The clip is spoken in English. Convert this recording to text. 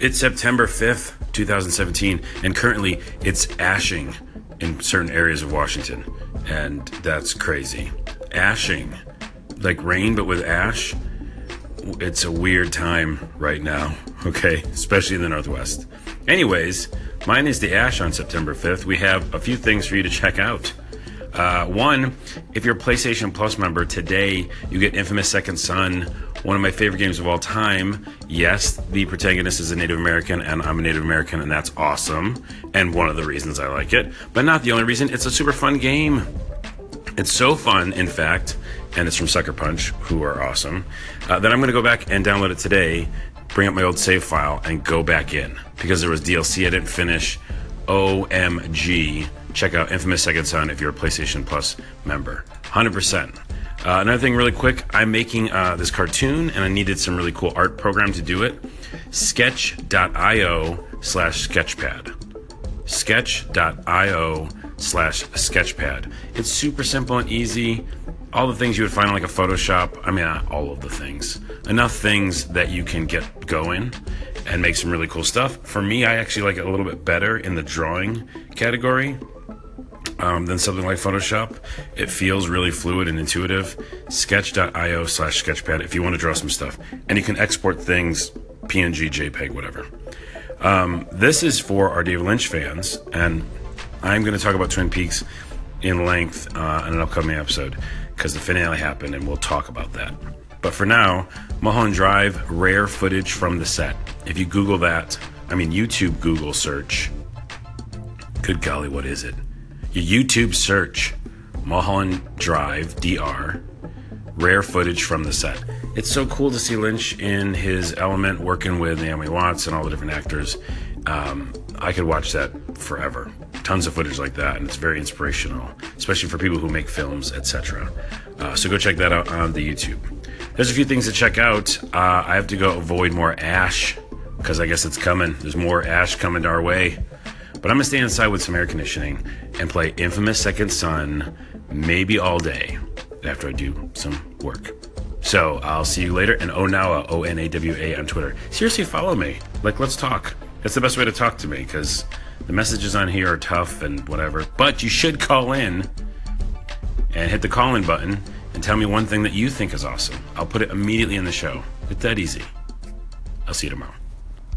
It's September 5th, 2017, and currently it's ashing in certain areas of Washington. And that's crazy. Ashing. Like rain, but with ash. It's a weird time right now, okay? Especially in the Northwest. Anyways, mine is the ash on September 5th. We have a few things for you to check out. Uh, one, if you're a PlayStation Plus member today, you get Infamous Second Son, one of my favorite games of all time. Yes, the protagonist is a Native American, and I'm a Native American, and that's awesome. And one of the reasons I like it, but not the only reason. It's a super fun game. It's so fun, in fact, and it's from Sucker Punch, who are awesome, uh, that I'm going to go back and download it today, bring up my old save file, and go back in because there was DLC I didn't finish. OMG check out Infamous Second Son if you're a PlayStation Plus member. 100%. Uh, another thing, really quick, I'm making uh, this cartoon and I needed some really cool art program to do it. Sketch.io slash sketchpad. Sketch.io slash sketchpad. It's super simple and easy. All the things you would find on like a Photoshop. I mean, not all of the things. Enough things that you can get going and make some really cool stuff. For me, I actually like it a little bit better in the drawing category um, than something like Photoshop. It feels really fluid and intuitive. Sketch.io slash sketchpad if you want to draw some stuff. And you can export things PNG, JPEG, whatever. Um, this is for our David Lynch fans, and I'm going to talk about Twin Peaks in length uh, in an upcoming episode because the finale happened and we'll talk about that. But for now, Mulholland Drive rare footage from the set. If you Google that, I mean, YouTube Google search, good golly, what is it? You YouTube search Mulholland Drive DR rare footage from the set. It's so cool to see Lynch in his element working with Naomi Watts and all the different actors. Um, I could watch that forever. Tons of footage like that, and it's very inspirational, especially for people who make films, etc. Uh, so go check that out on the YouTube. There's a few things to check out. Uh, I have to go avoid more ash because I guess it's coming. There's more ash coming our way. But I'm gonna stay inside with some air conditioning and play Infamous Second Son maybe all day after I do some work. So I'll see you later. And Onawa, O N A W A on Twitter. Seriously, follow me. Like, let's talk. That's the best way to talk to me because the messages on here are tough and whatever. But you should call in and hit the call in button and tell me one thing that you think is awesome. I'll put it immediately in the show. It's that easy. I'll see you tomorrow.